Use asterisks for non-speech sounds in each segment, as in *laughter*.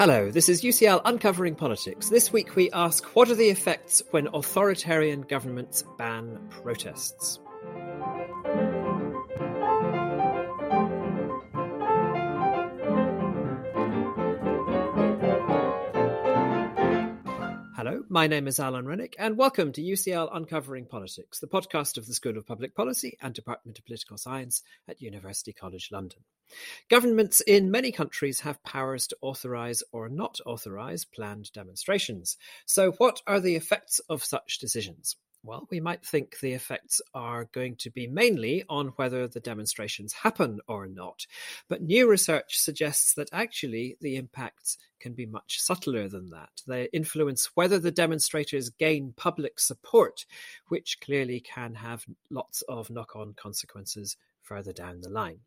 Hello, this is UCL Uncovering Politics. This week we ask what are the effects when authoritarian governments ban protests? My name is Alan Renwick, and welcome to UCL Uncovering Politics, the podcast of the School of Public Policy and Department of Political Science at University College London. Governments in many countries have powers to authorise or not authorise planned demonstrations. So, what are the effects of such decisions? Well, we might think the effects are going to be mainly on whether the demonstrations happen or not. But new research suggests that actually the impacts can be much subtler than that. They influence whether the demonstrators gain public support, which clearly can have lots of knock on consequences further down the line.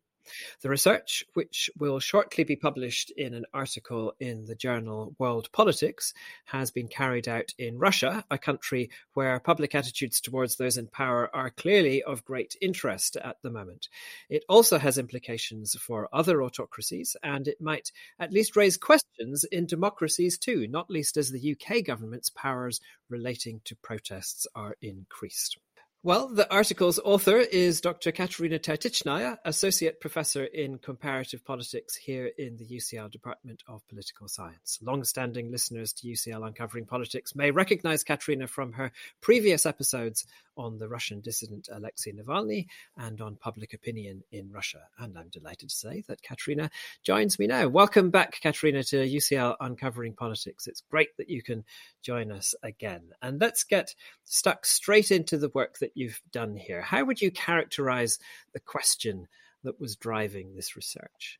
The research, which will shortly be published in an article in the journal World Politics, has been carried out in Russia, a country where public attitudes towards those in power are clearly of great interest at the moment. It also has implications for other autocracies, and it might at least raise questions in democracies too, not least as the UK government's powers relating to protests are increased. Well, the article's author is Dr. Katerina Tertytchnaya, Associate Professor in Comparative Politics here in the UCL Department of Political Science. Long-standing listeners to UCL Uncovering Politics may recognize Katerina from her previous episodes on the Russian dissident Alexei Navalny and on public opinion in Russia. And I'm delighted to say that Katerina joins me now. Welcome back, Katerina, to UCL Uncovering Politics. It's great that you can join us again. And let's get stuck straight into the work that you've done here. How would you characterize the question that was driving this research?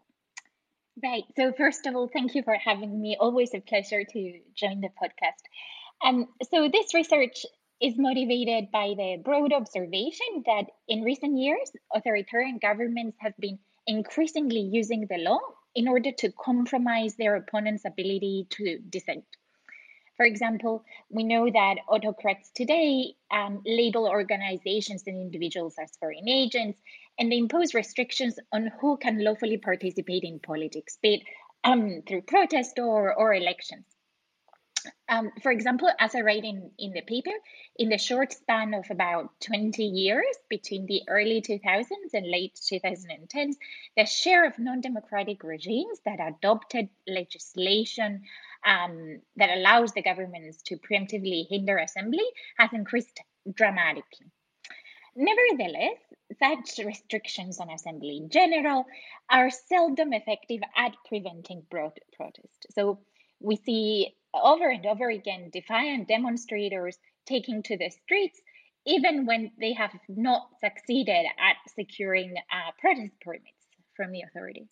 Right. So, first of all, thank you for having me. Always a pleasure to join the podcast. Um, so, this research is motivated by the broad observation that in recent years, authoritarian governments have been increasingly using the law in order to compromise their opponent's ability to dissent. For example, we know that autocrats today um, label organizations and individuals as foreign agents, and they impose restrictions on who can lawfully participate in politics, be it um, through protest or, or elections. Um, for example, as I write in, in the paper, in the short span of about 20 years between the early 2000s and late 2010s, the share of non democratic regimes that adopted legislation um, that allows the governments to preemptively hinder assembly has increased dramatically. Nevertheless, such restrictions on assembly in general are seldom effective at preventing broad protest. So we see over and over again defiant demonstrators taking to the streets even when they have not succeeded at securing uh, protest permits from the authorities.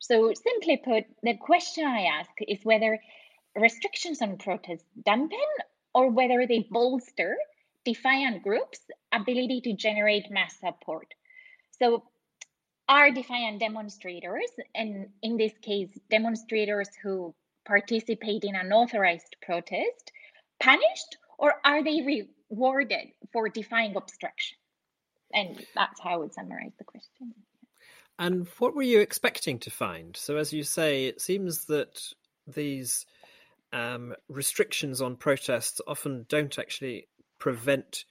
So, simply put, the question I ask is whether restrictions on protests dampen or whether they bolster defiant groups' ability to generate mass support. So, are defiant demonstrators, and in this case, demonstrators who participate in an authorized protest, punished or are they rewarded for defying obstruction? And that's how I would summarize the question. And what were you expecting to find? So, as you say, it seems that these um, restrictions on protests often don't actually prevent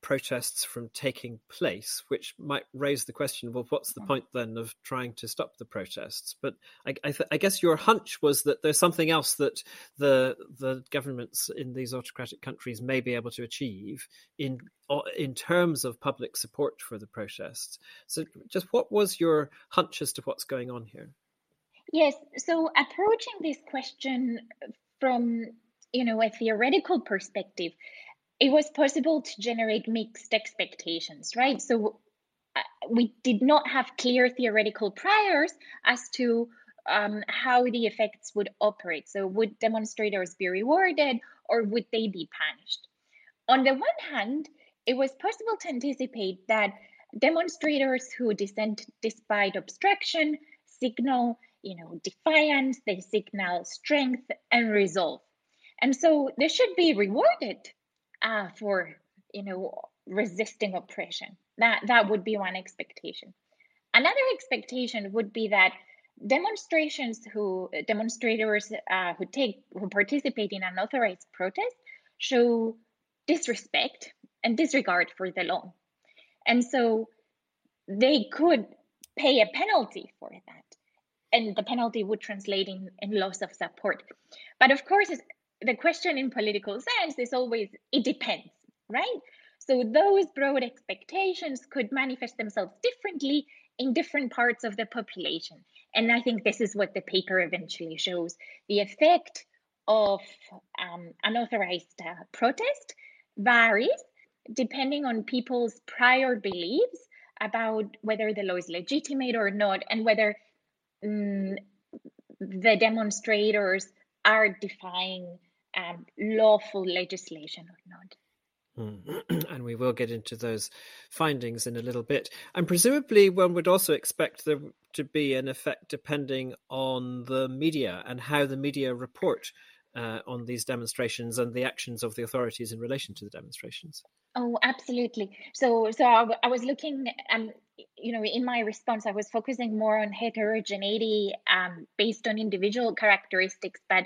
protests from taking place, which might raise the question: well, what's the hmm. point then of trying to stop the protests? But I, I, th- I, guess your hunch was that there's something else that the the governments in these autocratic countries may be able to achieve in in terms of public support for the protests. So, just what was your hunch as to what's going on here? Yes, so approaching this question from you know a theoretical perspective it was possible to generate mixed expectations, right? So uh, we did not have clear theoretical priors as to um, how the effects would operate. So, would demonstrators be rewarded or would they be punished? On the one hand, it was possible to anticipate that demonstrators who dissent despite obstruction signal, you know, defiance, they signal strength and resolve. And so they should be rewarded uh, for you know resisting oppression. That that would be one expectation. Another expectation would be that demonstrations who demonstrators uh, who take who participate in unauthorized protest show disrespect and disregard for the law, and so they could pay a penalty for that, and the penalty would translate in, in loss of support. But of course, the question in political science is always it depends, right? So those broad expectations could manifest themselves differently in different parts of the population. And I think this is what the paper eventually shows. The effect of um, unauthorized uh, protest varies depending on people's prior beliefs about whether the law is legitimate or not and whether um, the demonstrators are defying um, lawful legislation or not. Hmm. *clears throat* and we will get into those findings in a little bit. And presumably, one would also expect there to be an effect depending on the media and how the media report uh, on these demonstrations and the actions of the authorities in relation to the demonstrations. Oh, absolutely. So, so I, I was looking, um, you know, in my response, I was focusing more on heterogeneity um, based on individual characteristics, but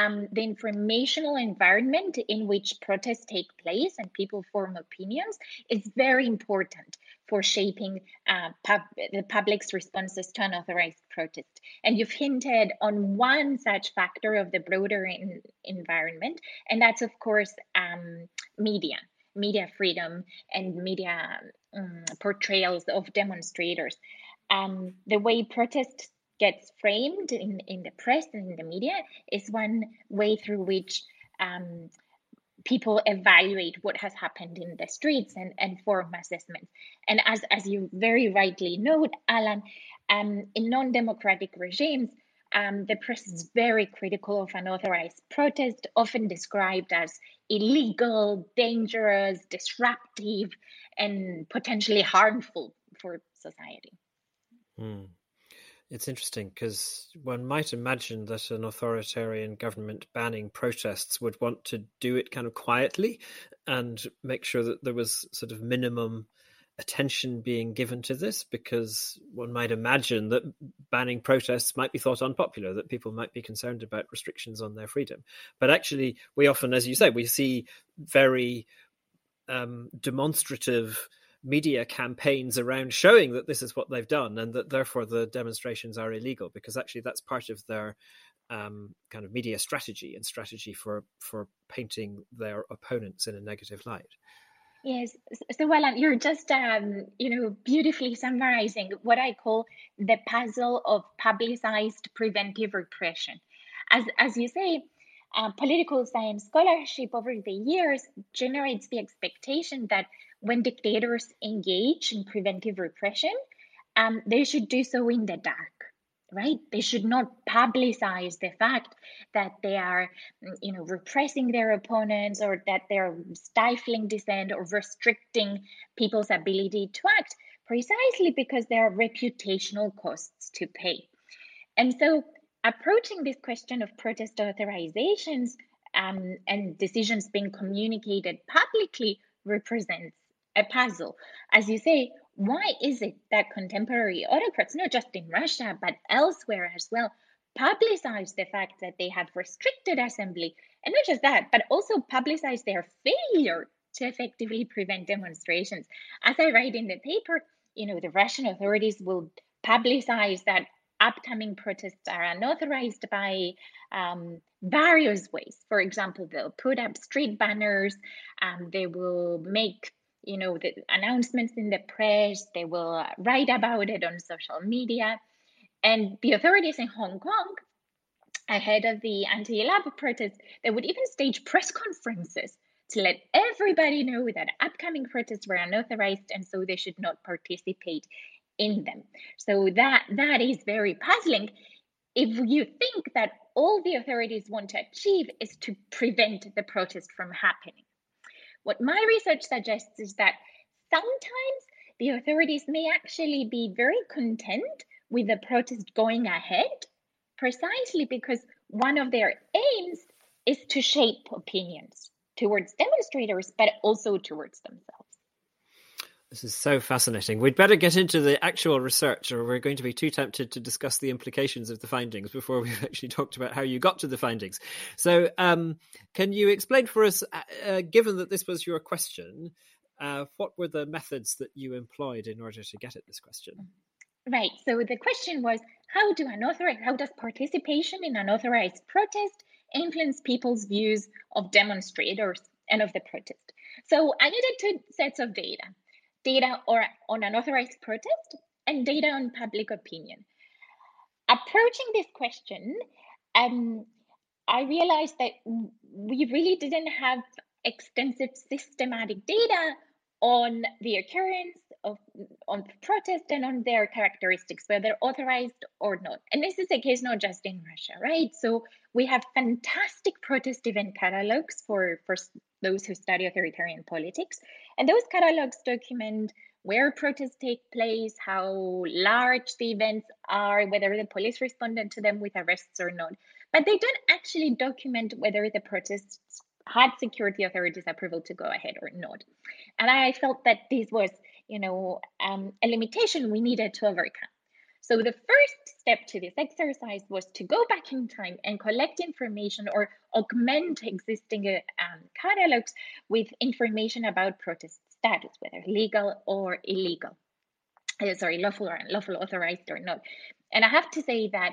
um, the informational environment in which protests take place and people form opinions is very important for shaping uh, pub- the public's responses to unauthorized protest. And you've hinted on one such factor of the broader in- environment, and that's, of course, um, media. Media freedom and media um, portrayals of demonstrators. Um, the way protests gets framed in, in the press and in the media is one way through which um, people evaluate what has happened in the streets and, and form assessments. And as, as you very rightly note, Alan, um, in non democratic regimes, um, the press is very critical of unauthorized protest, often described as illegal, dangerous, disruptive, and potentially harmful for society. Mm. It's interesting because one might imagine that an authoritarian government banning protests would want to do it kind of quietly and make sure that there was sort of minimum attention being given to this because one might imagine that banning protests might be thought unpopular, that people might be concerned about restrictions on their freedom. But actually, we often, as you say, we see very um, demonstrative media campaigns around showing that this is what they've done and that therefore the demonstrations are illegal because actually that's part of their um, kind of media strategy and strategy for for painting their opponents in a negative light. Yes, so well, you're just um, you know beautifully summarizing what I call the puzzle of publicized preventive repression. As as you say, uh, political science scholarship over the years generates the expectation that when dictators engage in preventive repression, um, they should do so in the dark right? They should not publicize the fact that they are mm, you know repressing their opponents or that they're stifling dissent or restricting people's ability to act precisely because there are reputational costs to pay. And so approaching this question of protest authorizations um, and decisions being communicated publicly represents a puzzle. As you say, why is it that contemporary autocrats, not just in Russia, but elsewhere as well, publicize the fact that they have restricted assembly? And not just that, but also publicize their failure to effectively *laughs* prevent demonstrations. As I write in the paper, you know, the Russian authorities will publicize that upcoming protests are unauthorized by um, various ways. For example, they'll put up street banners, um, they will make you know the announcements in the press they will uh, write about it on social media. And the authorities in hong kong ahead of the anti-ELAB protests they would even stage press conferences to let everybody know that upcoming protests were unauthorized and so they should not participate in them. So that that is very puzzling. If you think that all the authorities want to achieve is to prevent the protest from happening what my research suggests is that sometimes the authorities may actually be very content with the protest going ahead precisely because one of their aims is to shape opinions towards demonstrators, but also towards themselves. This is so fascinating. We'd better get into the actual research, or we're going to be too tempted to discuss the implications of the findings before *laughs* we've actually talked about how you got to the findings. So, um, can you explain for us, uh, uh, given that this was your question, uh, what were the methods that you employed in order to get at this question? Right. So the question was, how do unauthorized, how does participation in unauthorized protest influence people's views of demonstrators and of the protest? So I needed two sets of data data or on unauthorized protest and data on public opinion. Approaching this question, um, I realized that we really didn't have extensive systematic data on the occurrence of on protest and on their characteristics, whether authorized or not. And this is the case not just in Russia, right? So we have fantastic protest event catalogs for, for those who study authoritarian politics. And those catalogs document where protests take place, how large the events are, whether the police responded to them with arrests or not. But they don't actually document whether the protests had security authorities' approval to go ahead or not. And I felt that this was, you know, um, a limitation we needed to overcome. So the first step to this exercise was to go back in time and collect information or augment existing uh, um, catalogs with information about protest status, whether legal or illegal. Uh, sorry, lawful or unlawful, authorized or not. And I have to say that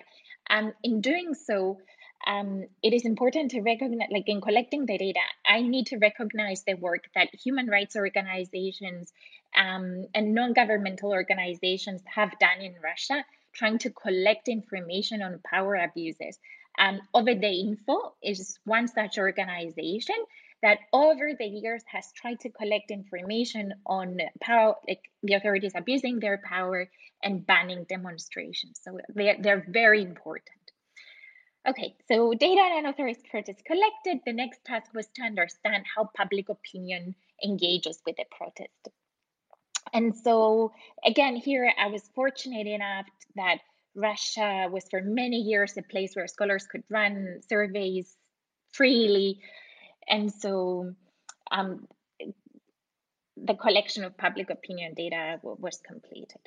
um, in doing so, um, it is important to recognize, like in collecting the data, I need to recognize the work that human rights organizations um, and non governmental organizations have done in Russia, trying to collect information on power abuses. Um, OVD Info is one such organization that over the years has tried to collect information on power, like the authorities abusing their power and banning demonstrations. So they're, they're very important. Okay, so data and unauthorized protests collected. The next task was to understand how public opinion engages with the protest. And so, again, here I was fortunate enough that Russia was for many years a place where scholars could run surveys freely. And so, um, the collection of public opinion data was completed.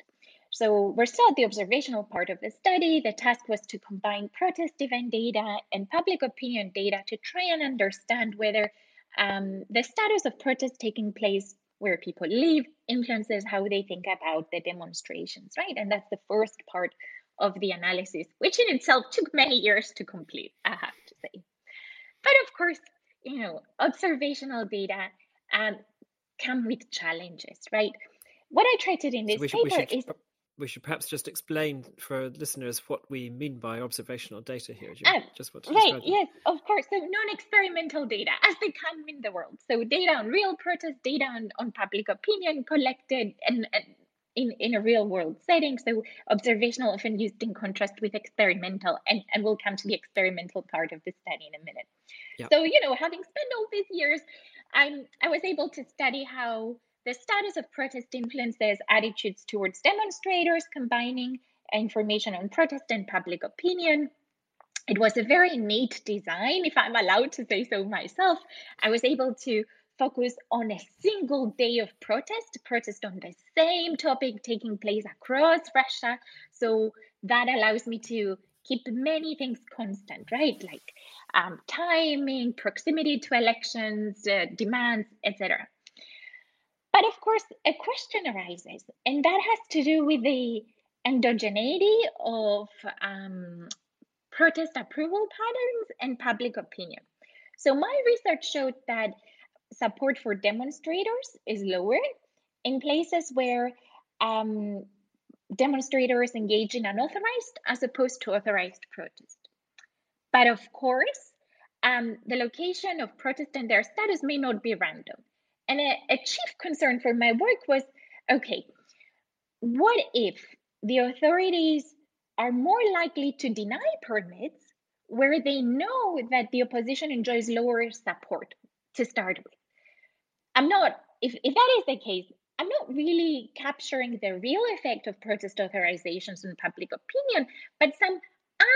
So we're still at the observational part of the study. The task was to combine protest event data and public opinion data to try and understand whether um, the status of protests taking place where people live influences how they think about the demonstrations, right? And that's the first part of the analysis, which in itself took many years to complete, I have to say. But of course, you know, observational data um, come with challenges, right? What I tried to do in this so paper should, is we should perhaps just explain for listeners what we mean by observational data here. Um, just what right, yes, of course. So non-experimental data as they come in the world. So data on real protest, data on, on public opinion collected and, and in, in a real world setting. So observational often used in contrast with experimental, and, and we'll come to the experimental part of the study in a minute. So, you know, having spent all these years, I'm I was able to study how the status of protest influences attitudes towards demonstrators, combining information on protest and public opinion. It was a very neat design, if I'm allowed to say so myself. I was able to focus on a single day of protest, protest on the same topic taking place across Russia. So that allows me to keep many things constant, right? Like um, timing, proximity to elections, uh, demands, etc. But of course, a question arises, and that has to do with the endogeneity of um, protest approval patterns and public opinion. So, my research showed that support for demonstrators is lower in places where um, demonstrators engage in unauthorized as opposed to authorized protest. But of course, um, the location of protest and their status may not be random. And a, a chief concern for my work was okay, what if the authorities are more likely to deny permits where they know that the opposition enjoys lower support to start with? I'm not, if, if that is the case, I'm not really capturing the real effect of protest authorizations on public opinion, but some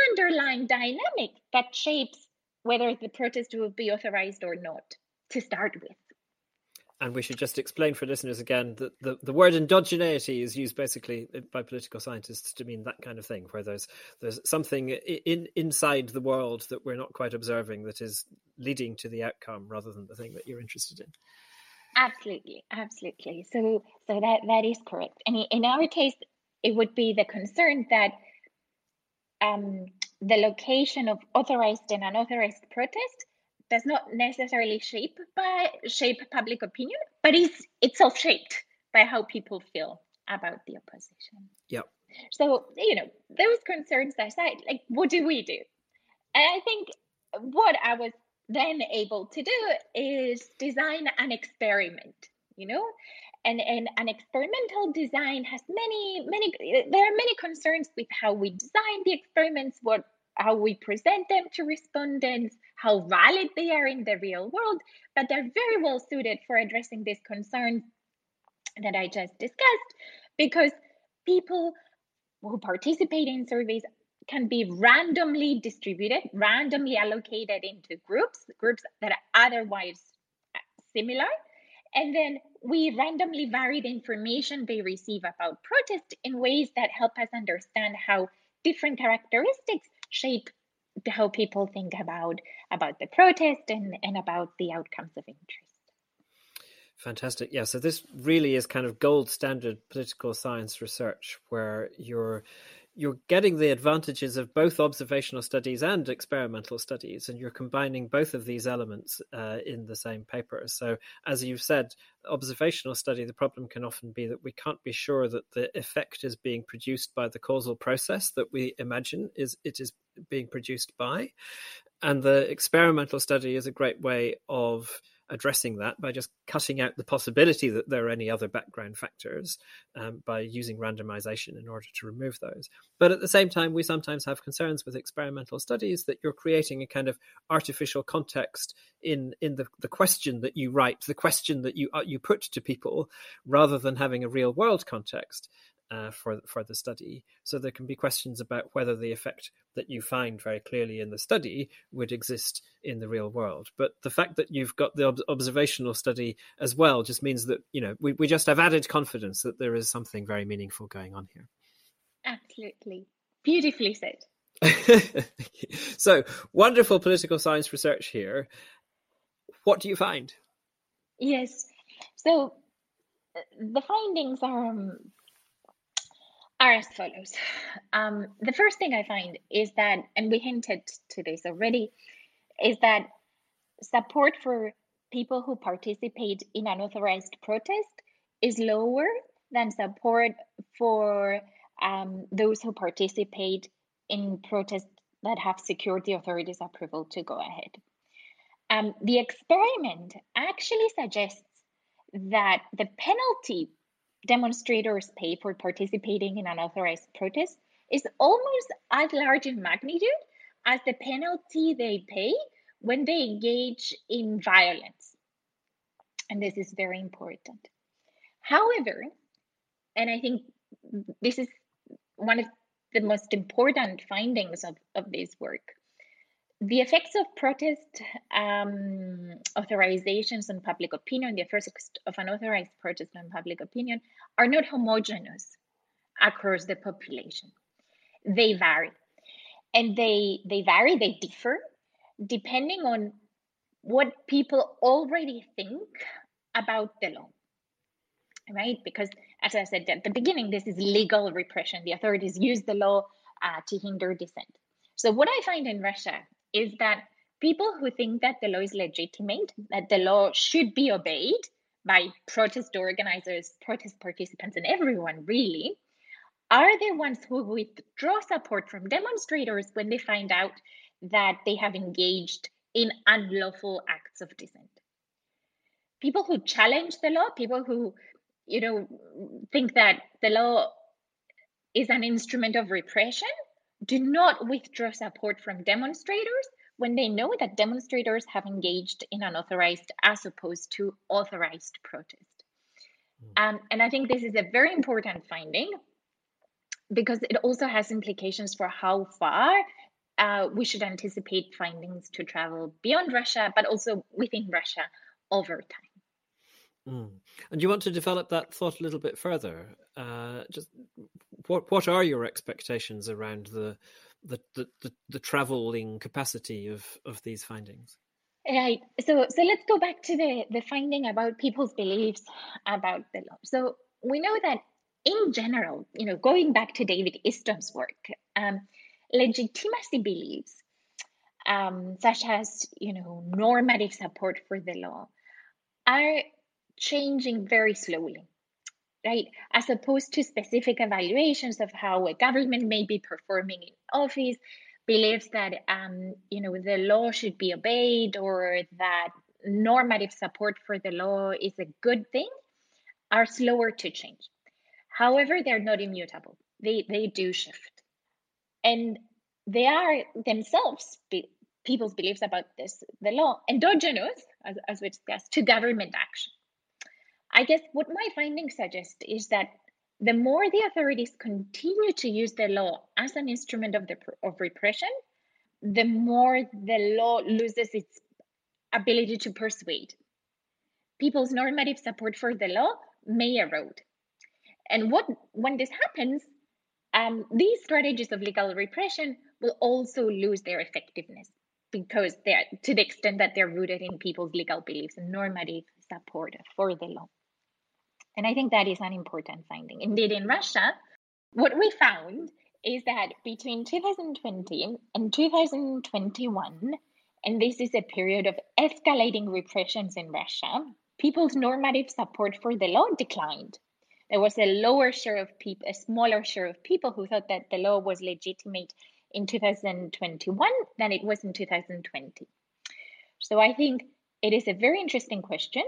underlying dynamic that shapes whether the protest will be authorized or not to start with. And we should just explain for listeners again that the, the word endogeneity is used basically by political scientists to mean that kind of thing, where there's there's something in inside the world that we're not quite observing that is leading to the outcome rather than the thing that you're interested in. Absolutely, absolutely. So so that that is correct. And in our case, it would be the concern that um, the location of authorized and unauthorized protest does not necessarily shape by shape public opinion, but is itself shaped by how people feel about the opposition. Yep. So, you know, those concerns aside, like what do we do? And I think what I was then able to do is design an experiment, you know? And, and an experimental design has many, many, there are many concerns with how we design the experiments, what how we present them to respondents, how valid they are in the real world, but they're very well suited for addressing these concerns that I just discussed because people who participate in surveys can be randomly distributed, randomly allocated into groups, groups that are otherwise similar. And then we randomly vary the information they receive about protest in ways that help us understand how different characteristics shape how people think about about the protest and, and about the outcomes of interest. Fantastic. Yeah. So this really is kind of gold standard political science research where you're you're getting the advantages of both observational studies and experimental studies, and you're combining both of these elements uh, in the same paper. So, as you've said, observational study, the problem can often be that we can't be sure that the effect is being produced by the causal process that we imagine is it is being produced by, and the experimental study is a great way of addressing that by just cutting out the possibility that there are any other background factors um, by using randomization in order to remove those. But at the same time, we sometimes have concerns with experimental studies that you're creating a kind of artificial context in in the, the question that you write, the question that you uh, you put to people, rather than having a real world context uh, for for the study. So there can be questions about whether the effect that you find very clearly in the study would exist in the real world. But the fact that you've got the ob- observational study as well just means that you know we, we just have added confidence that there is something very meaningful going on here. Absolutely, beautifully said. *laughs* so wonderful political science research here. What do you find? Yes, so uh, the findings are um, are as follows. Um, the first thing I find is that, and we hinted to this already, is that support for people who participate in unauthorized protest is lower than support for um, those who participate in protests that have security authorities' approval to go ahead. Um, the experiment actually suggests that the penalty demonstrators pay for participating in unauthorized protest is almost as large in magnitude as the penalty they pay when they engage in violence. And this is very important. However, and I think this is one of the most important findings of, of this work, the effects of protest um, authorizations on public opinion, the effects of unauthorized protest on public opinion, are not homogeneous across the population. They vary. And they, they vary, they differ, depending on what people already think about the law. Right? Because, as I said at the beginning, this is legal repression. The authorities use the law uh, to hinder dissent. So, what I find in Russia is that people who think that the law is legitimate, that the law should be obeyed by protest organizers, protest participants, and everyone really, are the ones who withdraw support from demonstrators when they find out that they have engaged in unlawful acts of dissent. People who challenge the law, people who, you know, think that the law is an instrument of repression, do not withdraw support from demonstrators when they know that demonstrators have engaged in unauthorized as opposed to authorized protest. Mm. Um, and I think this is a very important finding because it also has implications for how far uh, we should anticipate findings to travel beyond Russia, but also within Russia over time. Mm. And you want to develop that thought a little bit further? Uh, just what what are your expectations around the the, the, the, the traveling capacity of, of these findings? Right. So so let's go back to the, the finding about people's beliefs about the law. So we know that in general, you know, going back to David Easton's work, um, legitimacy beliefs, um, such as you know normative support for the law, are changing very slowly, right? As opposed to specific evaluations of how a government may be performing in office, believes that um, you know the law should be obeyed or that normative support for the law is a good thing, are slower to change. However, they're not immutable. They they do shift, and they are themselves be, people's beliefs about this the law endogenous, as, as we discussed, to government action. I guess what my findings suggest is that the more the authorities continue to use the law as an instrument of the of repression, the more the law loses its ability to persuade. People's normative support for the law may erode. And what when this happens, um, these strategies of legal repression will also lose their effectiveness because they're to the extent that they're rooted in people's legal beliefs and normative support for the law. And I think that is an important finding. Indeed, in Russia, what we found is that between 2020 and 2021, and this is a period of escalating repressions in Russia, people's normative support for the law declined. There was a lower share of people, a smaller share of people who thought that the law was legitimate in 2021 than it was in 2020. So I think it is a very interesting question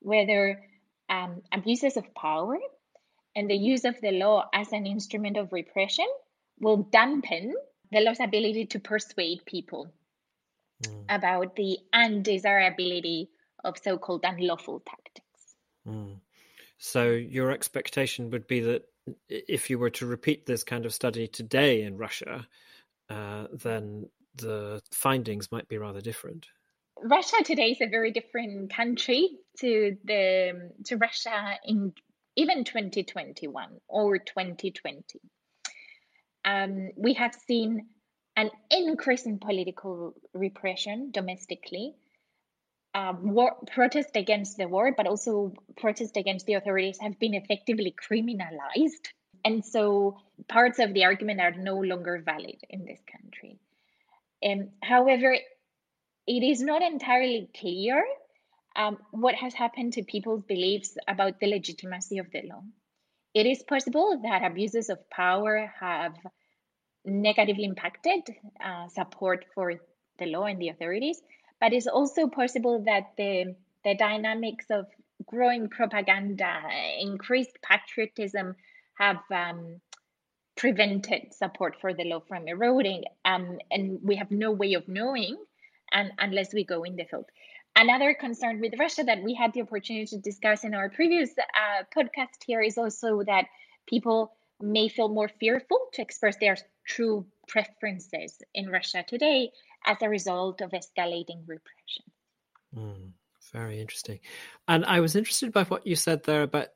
whether um, abuses of power and the use of the law as an instrument of repression will dampen the law's ability to persuade people mm. about the undesirability of so called unlawful tactics. Mm. So, your expectation would be that if you were to repeat this kind of study today in Russia, uh, then the findings might be rather different. Russia today is a very different country to the to Russia in even 2021 or 2020. Um, we have seen an increase in political repression domestically, um, war, protest against the war, but also protest against the authorities have been effectively criminalized. And so parts of the argument are no longer valid in this country. Um, however, it is not entirely clear um, what has happened to people's beliefs about the legitimacy of the law. It is possible that abuses of power have negatively impacted uh, support for the law and the authorities, but it's also possible that the, the dynamics of growing propaganda, increased patriotism have um, prevented support for the law from eroding. Um, and we have no way of knowing and unless we go in the field. Another concern with Russia that we had the opportunity to discuss in our previous uh, podcast here is also that people may feel more fearful to express their true preferences in Russia today as a result of escalating repression. Mm, very interesting. And I was interested by what you said there about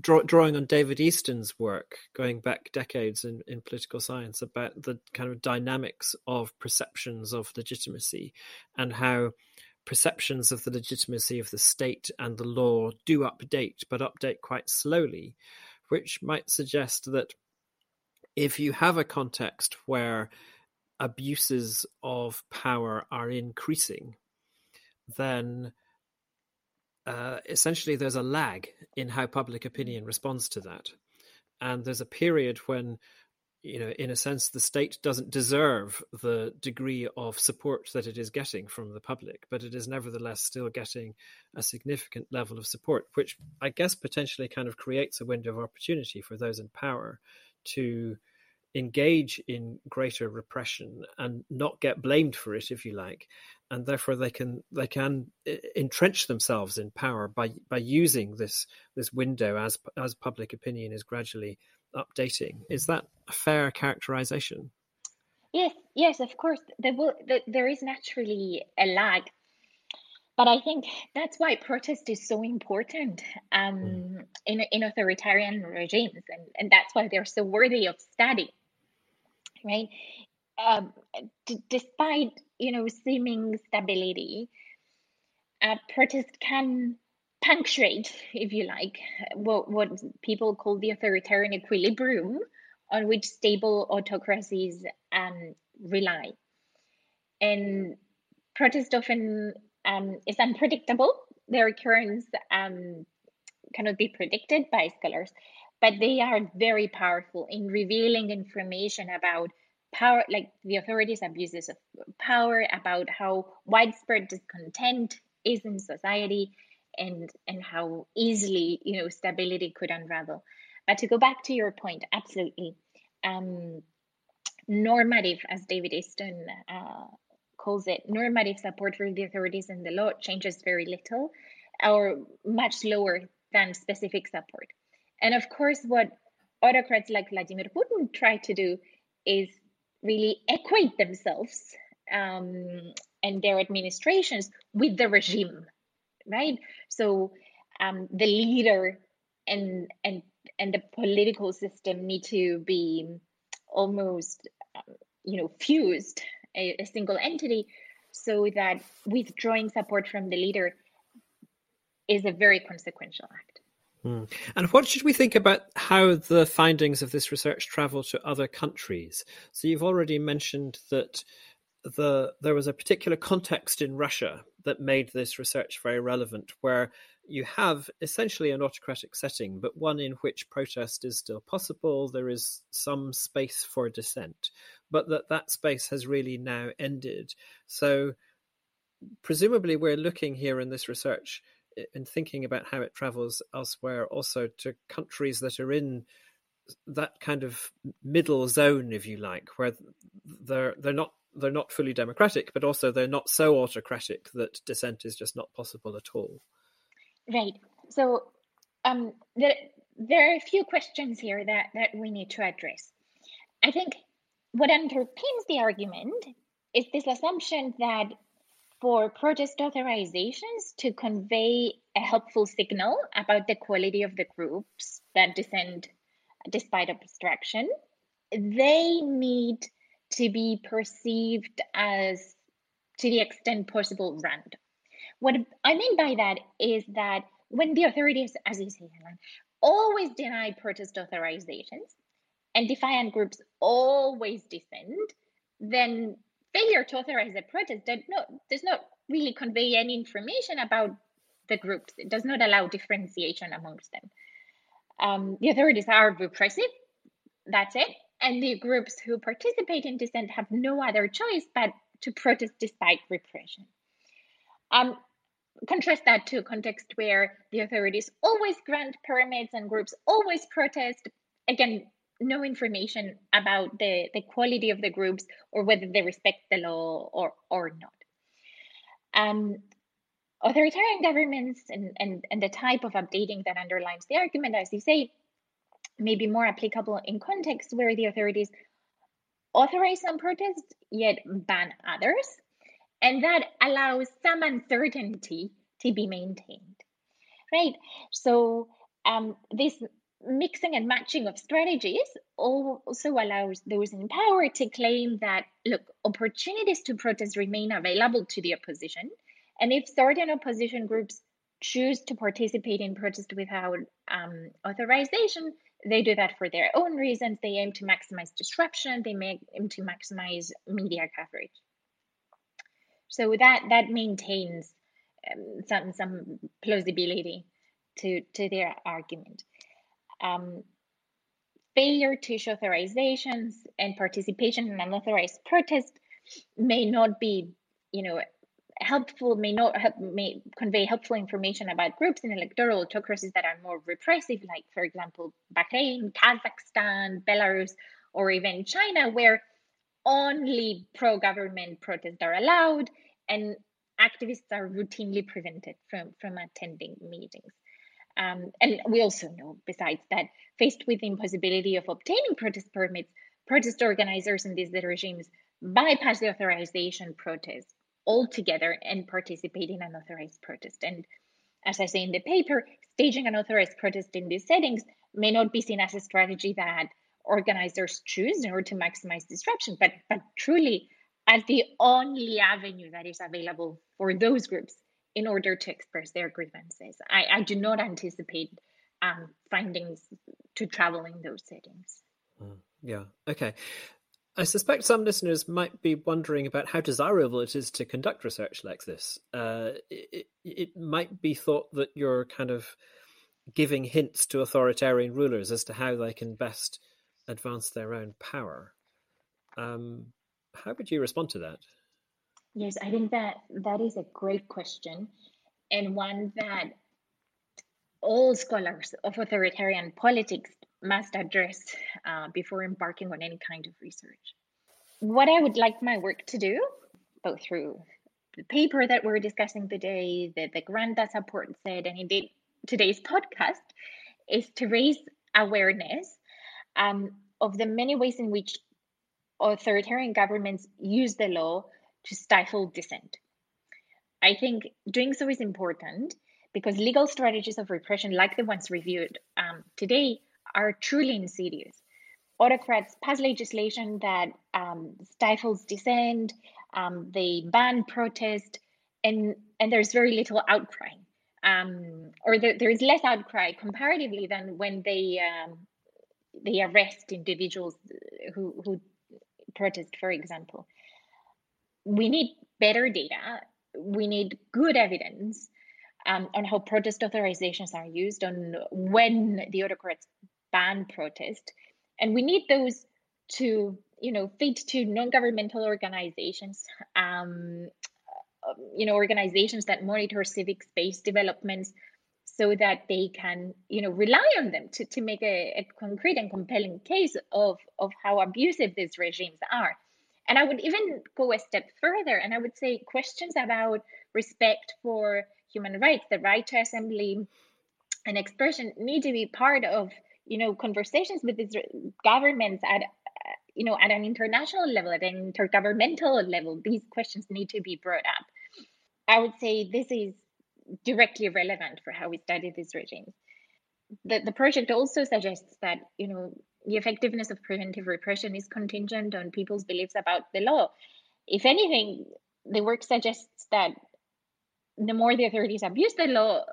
draw, drawing on David Easton's work going back decades in, in political science about the kind of dynamics of perceptions of legitimacy and how perceptions of the legitimacy of the state and the law do update, but update quite slowly, which might suggest that if you have a context where abuses of power are increasing, then uh, essentially there's a lag in how public opinion responds to that. And there's a period when, you know, in a sense, the state doesn't deserve the degree of support that it is getting from the public, but it is nevertheless still getting a significant level of support, which I guess potentially kind of creates a window of opportunity for those in power to engage in greater repression and not get blamed for it if you like and therefore they can they can entrench themselves in power by by using this this window as as public opinion is gradually updating is that a fair characterization yes yes of course there will there is naturally a lag but I think that's why protest is so important um, mm. in, in authoritarian regimes, and, and that's why they're so worthy of study, right? Um, d- despite you know seeming stability, uh, protest can punctuate, if you like, what what people call the authoritarian equilibrium, on which stable autocracies um, rely, and protest often um, is unpredictable. Their occurrence um, cannot be predicted by scholars, but they are very powerful in revealing information about power, like the authorities' abuses of power, about how widespread discontent is in society, and and how easily you know stability could unravel. But to go back to your point, absolutely. Um, normative, as David Easton uh, calls it, normative support for the authorities and the law changes very little or much lower than specific support. And of course, what autocrats like Vladimir Putin try to do is really equate themselves um, and their administrations with the regime, right? So um, the leader and and and the political system need to be almost, um, you know, fused a, a single entity so that withdrawing support from the leader is a very consequential act. Hmm. And what should we think about how the findings of this research travel to other countries? So you've already mentioned that the there was a particular context in Russia that made this research very relevant, where you have essentially an autocratic setting, but one in which protest is still possible. There is some space for dissent, but that that space has really now ended. So, presumably, we're looking here in this research in thinking about how it travels elsewhere, also to countries that are in that kind of middle zone, if you like, where they're they're not they're not fully democratic, but also they're not so autocratic that dissent is just not possible at all. Right. So um, there, there are a few questions here that, that we need to address. I think what underpins the argument is this assumption that for protest authorizations to convey a helpful signal about the quality of the groups that descend despite obstruction, they need to be perceived as, to the extent possible, random. What I mean by that is that when the authorities, as you say, always deny protest authorizations and defiant groups always defend, then failure to authorize a protest does not, does not really convey any information about the groups. It does not allow differentiation amongst them. Um, the authorities are repressive, that's it. And the groups who participate in dissent have no other choice but to protest despite repression. Um, contrast that to a context where the authorities always grant permits and groups always protest. Again, no information about the, the quality of the groups or whether they respect the law or, or not. Um, authoritarian governments and, and, and the type of updating that underlines the argument, as you say, may be more applicable in contexts where the authorities authorize some protests yet ban others and that allows some uncertainty to be maintained right so um, this mixing and matching of strategies also allows those in power to claim that look opportunities to protest remain available to the opposition. And if certain opposition groups choose to participate in protest without um, authorization they do that for their own reasons. They aim to maximize disruption. They aim to maximize media coverage. So that that maintains um, some some plausibility to to their argument. Um, failure to issue authorizations and participation in unauthorized protest may not be, you know, helpful. May not help, may convey helpful information about groups in electoral autocracies that are more repressive, like for example Bahrain, Kazakhstan, Belarus, or even China, where only pro government protests are allowed and activists are routinely prevented from, from attending meetings. Um, and we also know, besides that, faced with the impossibility of obtaining protest permits, protest organizers in these regimes bypass the authorization protest all together and participate in an authorized protest. And as I say in the paper, staging an authorized protest in these settings may not be seen as a strategy that organizers choose in order to maximize disruption, but, but truly as the only avenue that is available for those groups in order to express their grievances. I, I do not anticipate um, findings to travel in those settings. Mm, yeah. Okay. I suspect some listeners might be wondering about how desirable it is to conduct research like this. Uh, it, it might be thought that you're kind of giving hints to authoritarian rulers as to how they can best advance their own power. Um, how would you respond to that? Yes, I think that that is a great question and one that all scholars of authoritarian politics must address uh, before embarking on any kind of research. What I would like my work to do, both through the paper that we're discussing today, the, the grant that supports it, and indeed today's podcast, is to raise awareness um, of the many ways in which authoritarian governments use the law to stifle dissent. I think doing so is important because legal strategies of repression, like the ones reviewed um, today, are truly insidious. Autocrats pass legislation that um, stifles dissent, um, they ban protest, and, and there's very little outcry. Um, or there, there is less outcry comparatively than when they um, they arrest individuals who, who protest, for example. We need better data. We need good evidence um, on how protest authorizations are used, on when the autocrats ban protest. And we need those to, you know, feed to non-governmental organizations, um, you know, organizations that monitor civic space developments so that they can, you know, rely on them to, to make a, a concrete and compelling case of, of how abusive these regimes are. And I would even go a step further and I would say questions about respect for human rights, the right to assembly and expression need to be part of, you know, conversations with these governments at, you know, at an international level, at an intergovernmental level. These questions need to be brought up. I would say this is directly relevant for how we study these regimes. The, the project also suggests that, you know, the effectiveness of preventive repression is contingent on people's beliefs about the law. If anything, the work suggests that the more the authorities abuse the law,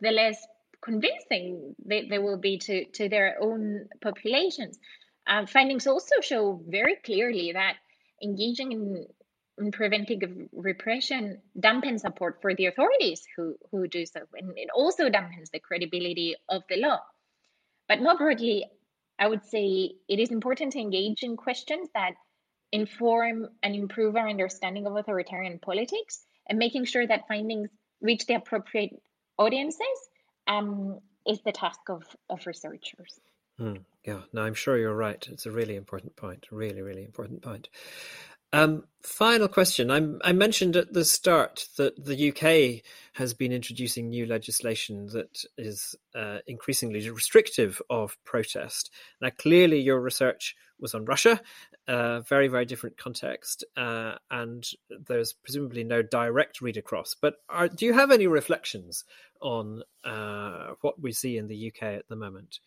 the less convincing they, they will be to, to their own populations. Uh, findings also show very clearly that engaging in, in preventive repression dampens support for the authorities who, who do so, and it also dampens the credibility of the law. But more broadly, I would say it is important to engage in questions that inform and improve our understanding of authoritarian politics and making sure that findings reach the appropriate audiences um, is the task of, of researchers. Hmm, yeah, no, I'm sure you're right. It's a really important point, really, really important point. Um, final question. I'm, i mentioned at the start that the UK has been introducing new legislation that is uh, increasingly restrictive of protest. Now, clearly, your research was on Russia, a very, very different context, uh, and there's presumably no direct read across. But are, do you have any reflections on uh, what we see in the UK at the moment,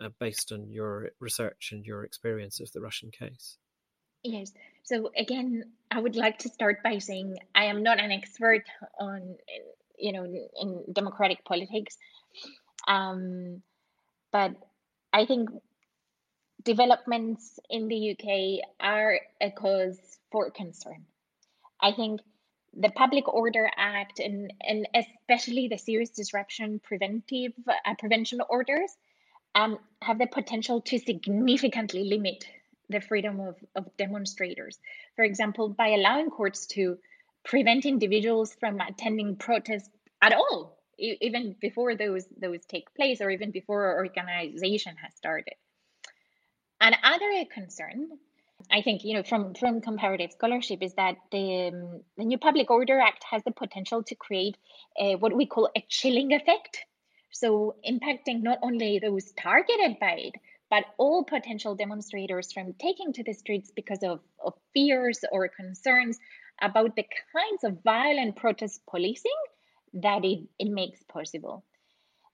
uh, based on your research and your experience of the Russian case? Yes. So again, I would like to start by saying I am not an expert on, you know, in democratic politics, um, but I think developments in the UK are a cause for concern. I think the Public Order Act and and especially the serious disruption preventive uh, prevention orders um, have the potential to significantly limit the freedom of, of demonstrators. For example, by allowing courts to prevent individuals from attending protests at all, even before those those take place or even before organization has started. Another concern, I think, you know, from from comparative scholarship, is that the um, the new Public Order Act has the potential to create what we call a chilling effect. So impacting not only those targeted by it, but all potential demonstrators from taking to the streets because of, of fears or concerns about the kinds of violent protest policing that it, it makes possible.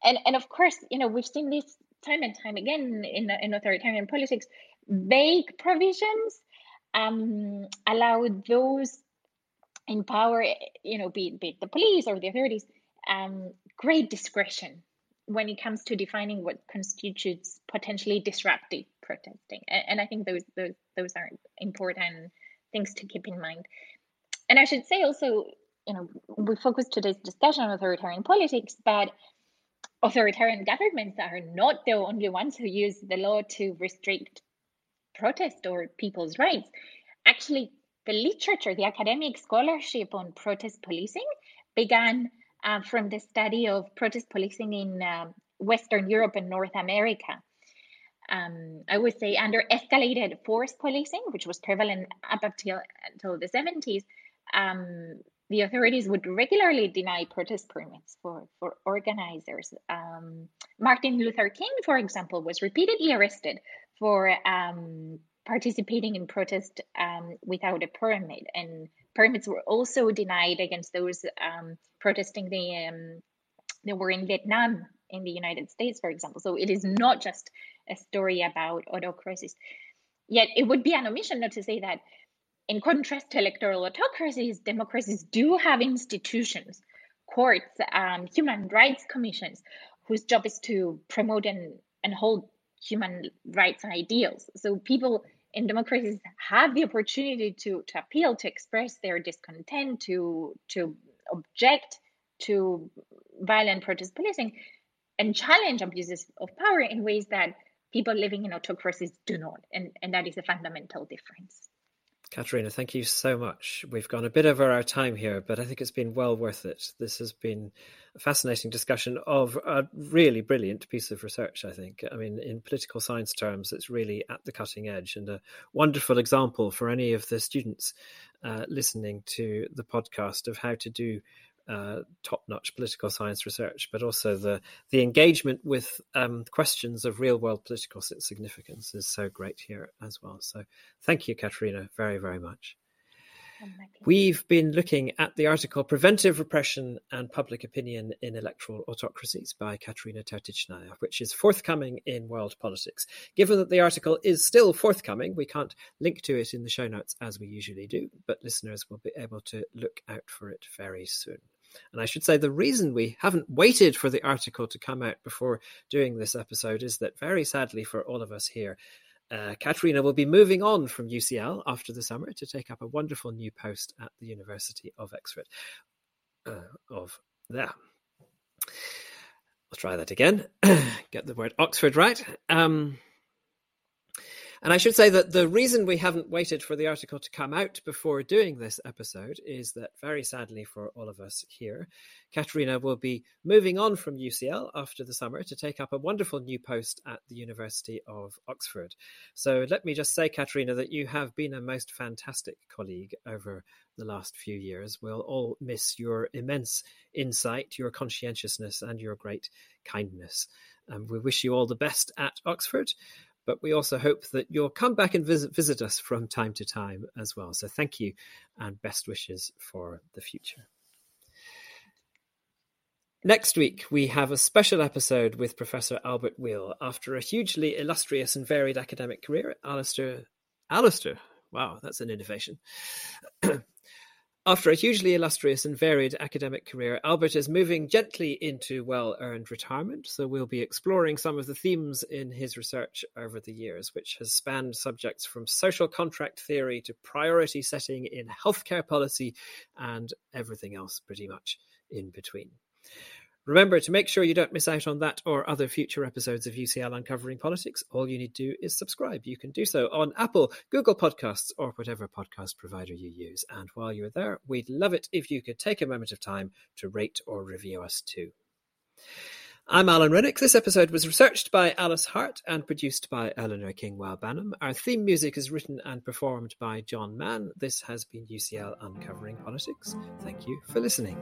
And, and of course, you know, we've seen this time and time again in, in authoritarian politics. Vague provisions um, allow those in power, you know, be, be it the police or the authorities, um, great discretion when it comes to defining what constitutes potentially disruptive protesting. And, and I think those, those those are important things to keep in mind. And I should say also, you know, we focus today's discussion on authoritarian politics, but authoritarian governments are not the only ones who use the law to restrict protest or people's rights. Actually, the literature, the academic scholarship on protest policing began uh, from the study of protest policing in um, Western Europe and North America. Um, I would say under escalated force policing, which was prevalent up until, until the 70s, um, the authorities would regularly deny protest permits for, for organizers. Um, Martin Luther King, for example, was repeatedly arrested for um, participating in protest um, without a permit. And permits were also denied against those um, protesting the um, that were in Vietnam in the United States, for example. So it is not just a story about autocracies. Yet it would be an omission not to say that, in contrast to electoral autocracies, democracies do have institutions, courts, um, human rights commissions, whose job is to promote and, and hold human rights ideals. So people in democracies have the opportunity to, to appeal, to express their discontent, to to object to violent protest policing and challenge abuses of power in ways that people living in autocracies do not. And, and that is a fundamental difference. Katerina, thank you so much. We've gone a bit over our time here, but I think it's been well worth it. This has been a fascinating discussion of a really brilliant piece of research, I think. I mean, in political science terms, it's really at the cutting edge and a wonderful example for any of the students uh, listening to the podcast of how to do uh, top-notch political science research, but also the the engagement with um, questions of real-world political significance is so great here as well. So, thank you, Katerina, very very much. We've been looking at the article Preventive Repression and Public Opinion in Electoral Autocracies by Katerina Tertytchnaya, which is forthcoming in World Politics. Given that the article is still forthcoming, we can't link to it in the show notes as we usually do, but listeners will be able to look out for it very soon. And I should say the reason we haven't waited for the article to come out before doing this episode is that very sadly for all of us here, uh, Katerina will be moving on from UCL after the summer to take up a wonderful new post at the University of Oxford. Uh, of there. I'll try that again. *clears throat* Get the word Oxford right. Um, and I should say that the reason we haven't waited for the article to come out before doing this episode is that, very sadly for all of us here, Katerina will be moving on from UCL after the summer to take up a wonderful new post at the University of Oxford. So let me just say, Katerina, that you have been a most fantastic colleague over the last few years. We'll all miss your immense insight, your conscientiousness, and your great kindness. Um, we wish you all the best at Oxford but we also hope that you'll come back and visit, visit us from time to time as well. So thank you and best wishes for the future. Next week, we have a special episode with Professor Albert Weale. After a hugely illustrious and varied academic career, Alistair, Alistair, wow, that's an innovation. *clears throat* After a hugely illustrious and varied academic career, Albert is moving gently into well earned retirement, so we'll be exploring some of the themes in his research over the years, which has spanned subjects from social contract theory to priority setting in healthcare policy and everything else pretty much in between. Remember to make sure you don't miss out on that or other future episodes of UCL Uncovering Politics. All you need to do is subscribe. You can do so on Apple, Google Podcasts, or whatever podcast provider you use. And while you're there, we'd love it if you could take a moment of time to rate or review us too. I'm Alan Renwick. This episode was researched by Alice Hart and produced by Eleanor Kingwell Banham. Our theme music is written and performed by John Mann. This has been UCL Uncovering Politics. Thank you for listening.